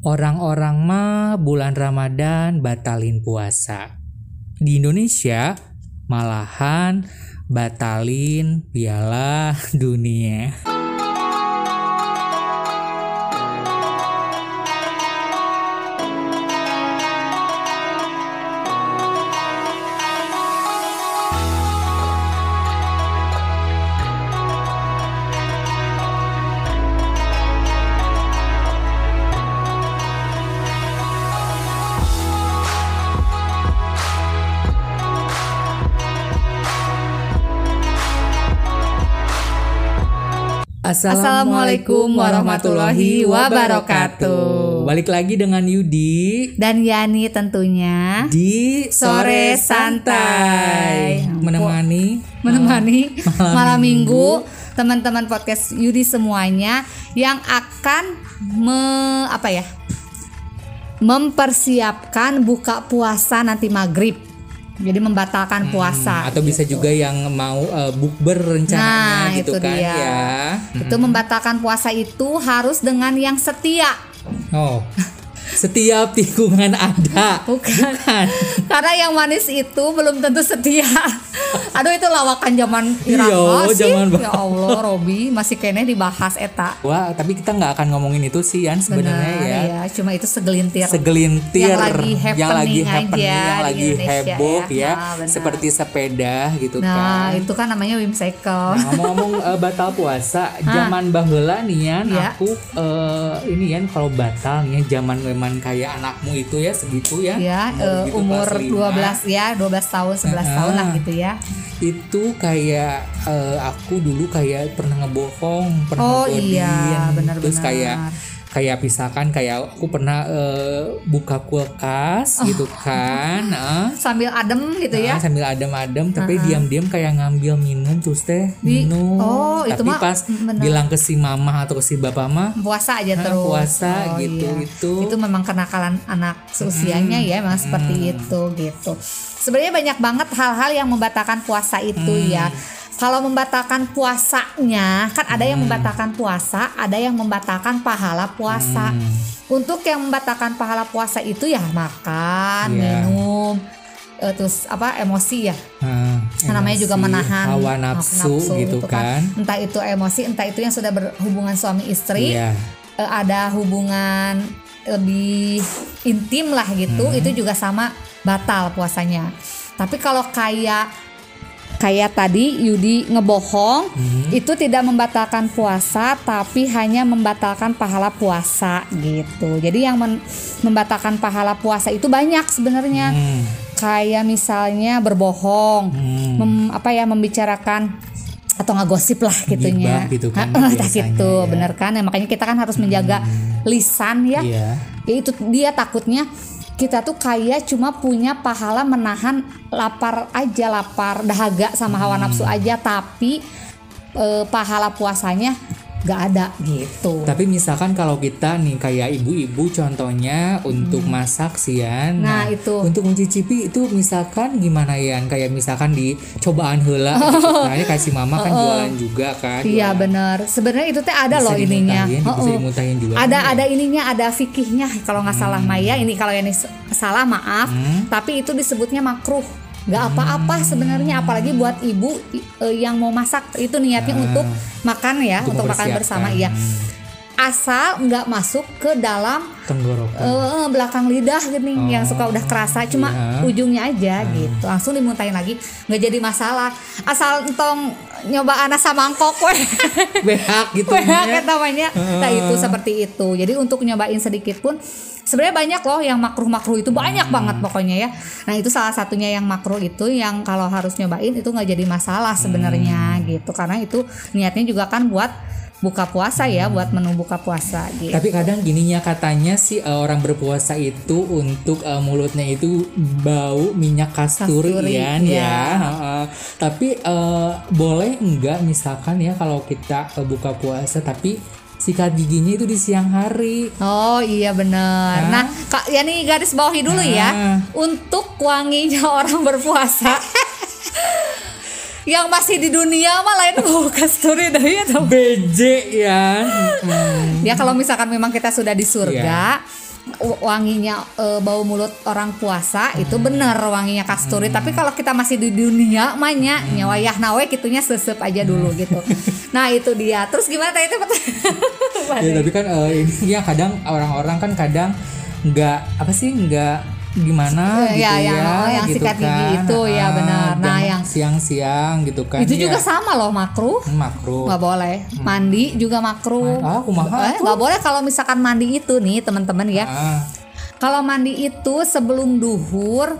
Orang-orang mah bulan Ramadan batalin puasa. Di Indonesia malahan batalin piala dunia. Assalamualaikum warahmatullahi wabarakatuh. Balik lagi dengan Yudi Dan Yani tentunya di Sore Santai. menemani menemani Malam malam, minggu. minggu teman-teman podcast Yudi semuanya yang akan me, apa ya mempersiapkan buka puasa nanti maghrib. Jadi membatalkan puasa. atau bisa juga yang mau eh, bukber rencananya Nah, gitu itu kan dia. ya. Itu membatalkan puasa itu harus dengan yang setia. Oh. Setiap tikungan ada. Bukan. Karena yang manis itu belum tentu setia. Aduh itu lawakan zaman Iya, sih. zaman ya Allah, Robi masih kene dibahas eta. Wah, tapi kita nggak akan ngomongin itu sih Yan sebenarnya Benar ya. ya, cuma itu segelintir. segelintir Yang lagi yang lagi happening happening, aja yang lagi heboh ya. ya, Nah, seperti sepeda gitu nah, kan. itu kan namanya whimsical. Nah, ngomong-ngomong eh, batal puasa, zaman baheula nih Yan, Iya. aku eh, ini Yan kalau batal nih ya zaman kayak anakmu itu ya segitu ya. ya, eh, segitu, umur kelas lima. 12 ya, 12 tahun, 11 tahun lah gitu ya. Itu kayak eh, aku dulu kayak pernah ngebohong, pernah Oh, iya, benar-benar. Terus kayak kayak misalkan kayak aku pernah eh, buka kulkas gitu kan. eh. Sambil adem gitu Nah, ya. sambil adem-adem tapi diam-diam kayak ngambil minum terus teh Di- minum oh, itu tapi mah pas bener. bilang ke si mama atau ke si bapak mah puasa aja Nah, terus puasa Oh, gitu, iya. itu. itu memang kenakalan anak seusianya ya memang seperti itu gitu sebenarnya banyak banget hal-hal yang membatalkan puasa itu ya kalau membatalkan puasanya kan ada yang membatalkan puasa ada yang membatalkan pahala puasa. Untuk yang membatalkan pahala puasa itu ya makan Iya. minum eh, terus apa emosi ya. Nah, Nah, namanya juga emosi, menahan hawa nafsu, gitu kan, entah itu emosi entah itu yang sudah berhubungan suami istri Iya. eh, ada hubungan lebih intim lah gitu Hmm. itu juga sama batal puasanya. Tapi kalau kayak kayak tadi Yudi ngebohong Hmm. itu tidak membatalkan puasa tapi hanya membatalkan pahala puasa gitu jadi yang men- membatalkan pahala puasa itu banyak sebenarnya Hmm, kayak misalnya berbohong hmm. mem- apa ya membicarakan atau ngegosip lah gitunya Gibah gitu kan biasanya gitu ya. Hmm. bener kan ya makanya kita kan harus menjaga lisan ya Iya. ya itu dia takutnya kita tuh kayak cuma punya pahala menahan lapar aja lapar dahaga sama hawa Hmm. nafsu aja tapi eh, pahala puasanya gak ada gitu Tapi misalkan kalau kita nih kayak ibu-ibu contohnya untuk masak sih Yan. Hmm. Nah, itu. Untuk mencicipi itu misalkan gimana Yan? Kayak misalkan di cobaan heula gitu. Nah, ini kasih mama kan jualan juga kan. iya jualan. bener sebenarnya itu teh ada Bisa loh ininya dimuntahin, bisa juga. ada kan ya? ada ininya ada fikihnya kalau nggak salah Maya ini kalau yang ini salah maaf Hmm. tapi itu disebutnya makruh nggak apa-apa sebenarnya apalagi buat ibu eh, yang mau masak itu niatnya untuk makan ya Ah. Untuk untuk, makan bersama iya asal nggak masuk ke dalam Tenggorokan. eh, belakang lidah gini yang suka udah kerasa cuma iya. Ah. ujungnya aja gitu langsung dimuntahin lagi nggak jadi masalah asal entong nyoba anak samangkok weh Behak gitu. Behak ya. namanya. Nah itu seperti itu. Jadi untuk nyobain sedikit pun sebenarnya banyak loh yang makruh-makruh itu banyak Hmm. banget pokoknya ya. Nah itu salah satunya yang makruh itu yang kalau harus nyobain itu nggak jadi masalah sebenarnya Hmm. gitu. Karena itu niatnya juga kan buat buka puasa ya, Hmm. buat menu buka puasa gitu. Tapi kadang gininya katanya sih eh, orang berpuasa itu untuk eh, mulutnya itu bau minyak kasturi, Kasturi, Yan, iya. ya. Heeh. tapi eh, boleh enggak misalkan ya kalau kita eh, buka puasa tapi sikat giginya itu di siang hari. Oh iya bener. Nah, kak ya nih garis bawahi dulu ya. Nah. Untuk wanginya orang berpuasa. yang masih di dunia mah lain bau kasturi dah ya. BJ ya. Hmm. Ya kalau misalkan memang kita sudah di surga, wanginya eh, bau mulut orang puasa itu Hmm. bener wanginya kasturi tapi kalau kita masih di dunia manya Hmm. nyawayah nawe gitunya sesep aja dulu gitu nah itu dia terus gimana tadi itu ya tapi kan eh, ini ya kadang orang-orang kan kadang nggak apa sih nggak gimana Eh, gitu ya, ya, yang- yang gitu sikat gigi kan. itu, ya, benar. Nah, siang-siang gitu kan. Itu ya. juga sama loh makruh. Makro nggak boleh. Mandi juga makruh. Ah, kumaha Eh, nggak boleh kalau misalkan mandi itu nih teman-teman ya. Ah, Kalau mandi itu sebelum duhur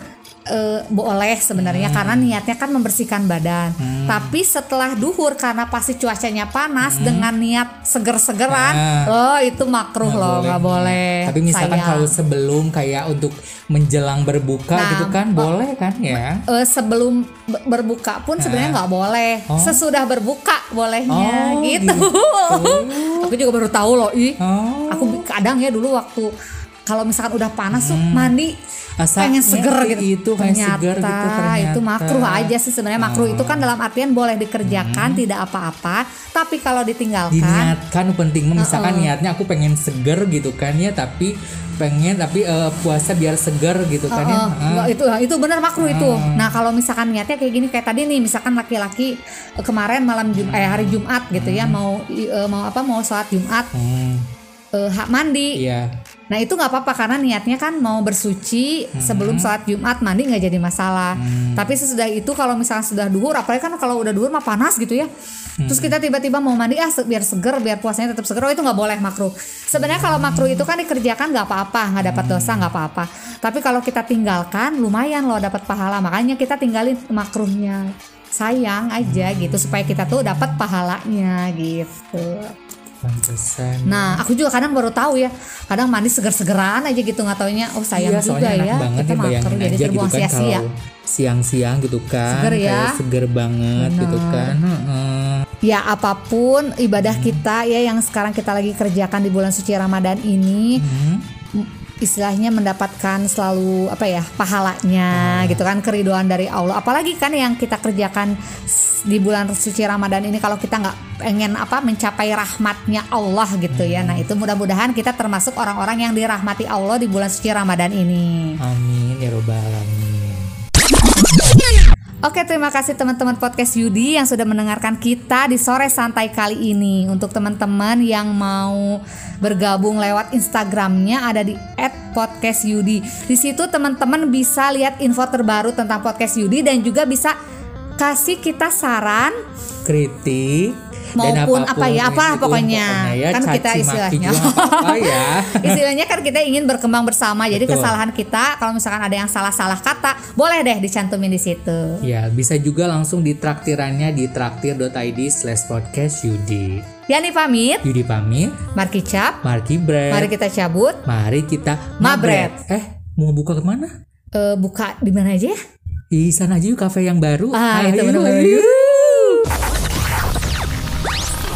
eh, boleh sebenarnya Hmm. karena niatnya kan membersihkan badan. Tapi setelah duhur karena pasti cuacanya panas dengan niat seger-segeran, Hmm. Nah. oh itu makruh loh, nggak boleh. tapi misalkan sayang. kalau sebelum kayak untuk menjelang berbuka Nah, gitu kan boleh kan ya Eh, sebelum be- berbuka pun sebenarnya nggak boleh. Oh. Sesudah berbuka bolehnya Oh, gitu. Aku juga baru tahu loh, ih. oh Aku kadang ya dulu waktu kalau misalkan udah panas tuh mandi Asa pengen seger gitu. Hmm. itu, pengen seger gitu, ternyata. itu makruh aja sih sebenarnya. Makruh itu kan dalam artian boleh dikerjakan tidak apa-apa, tapi kalau ditinggalkan diniatkan penting. Misalkan niatnya aku pengen seger gitu kan ya tapi pengen tapi eh, puasa biar seger gitu kan ya. Enggak, itu itu benar makruh itu. Nah, kalau misalkan niatnya kayak gini kayak tadi nih, misalkan laki-laki eh, kemarin malam Jum eh hari Jumat gitu ya, mau i- eh, mau apa mau sholat Jumat Hmm, eh, hak mandi. iya Nah, itu nggak apa-apa karena niatnya kan mau bersuci sebelum sholat Jumat mandi nggak jadi masalah. Tapi sesudah itu kalau misalkan sudah duhur, apalagi kan kalau udah duhur mah panas gitu ya. Terus kita tiba-tiba mau mandi ah biar seger, biar puasanya tetap seger. Oh, itu nggak boleh makruh. Sebenarnya kalau makruh itu kan dikerjakan nggak apa-apa, nggak dapat dosa nggak apa-apa. Tapi kalau kita tinggalkan lumayan loh dapat pahala. Makanya kita tinggalin makruhnya. Sayang aja gitu supaya kita tuh dapat pahalanya gitu. Pantesan Nah, aku juga kadang baru tahu ya. Kadang mandi seger-segeran aja gitu nggak taunya. Oh, sayang iya, juga ya. banget Kita ya makan jadi aja gitu kan sia-sia. siang-siang gitu kan Seger ya. kayak seger banget gitu kan. Ya apa pun ibadah kita ya yang sekarang kita lagi kerjakan di bulan suci Ramadan ini Hmm. Istilahnya mendapatkan selalu apa ya pahalanya gitu kan keriduan dari Allah. Apalagi kan yang kita kerjakan di bulan suci Ramadan ini kalau kita nggak pengen apa mencapai rahmatnya Allah gitu ya. Nah itu mudah-mudahan kita termasuk orang-orang yang dirahmati Allah di bulan suci Ramadan ini. Amin ya robbal alamin Oke, terima kasih teman-teman podcast Yudi yang sudah mendengarkan kita di sore santai kali ini. Untuk teman-teman yang mau bergabung lewat Instagramnya ada di @podcastyudi. Di situ teman-teman bisa lihat info terbaru tentang podcast Yudi dan juga bisa kasih kita saran kritik Maupun apa pun apa ya, apa itu, pokoknya. ya, Kan kita istilahnya. apa-apa ya Istilahnya kan kita ingin berkembang bersama. Jadi Betul. kesalahan kita kalau misalkan ada yang salah-salah kata, boleh deh dicantumin di situ. Ya, bisa juga langsung di traktirannya di traktir.id slash podcast Yudi. Yani pamit, Yudi pamit, Marki Cap, Marki Bread. mari kita cabut. Mari kita Mabret. Eh, mau buka ke mana? Eh, buka di mana aja ya? Di sana aja yuk kafe yang baru. Ah, itu Ayo, bener-bener.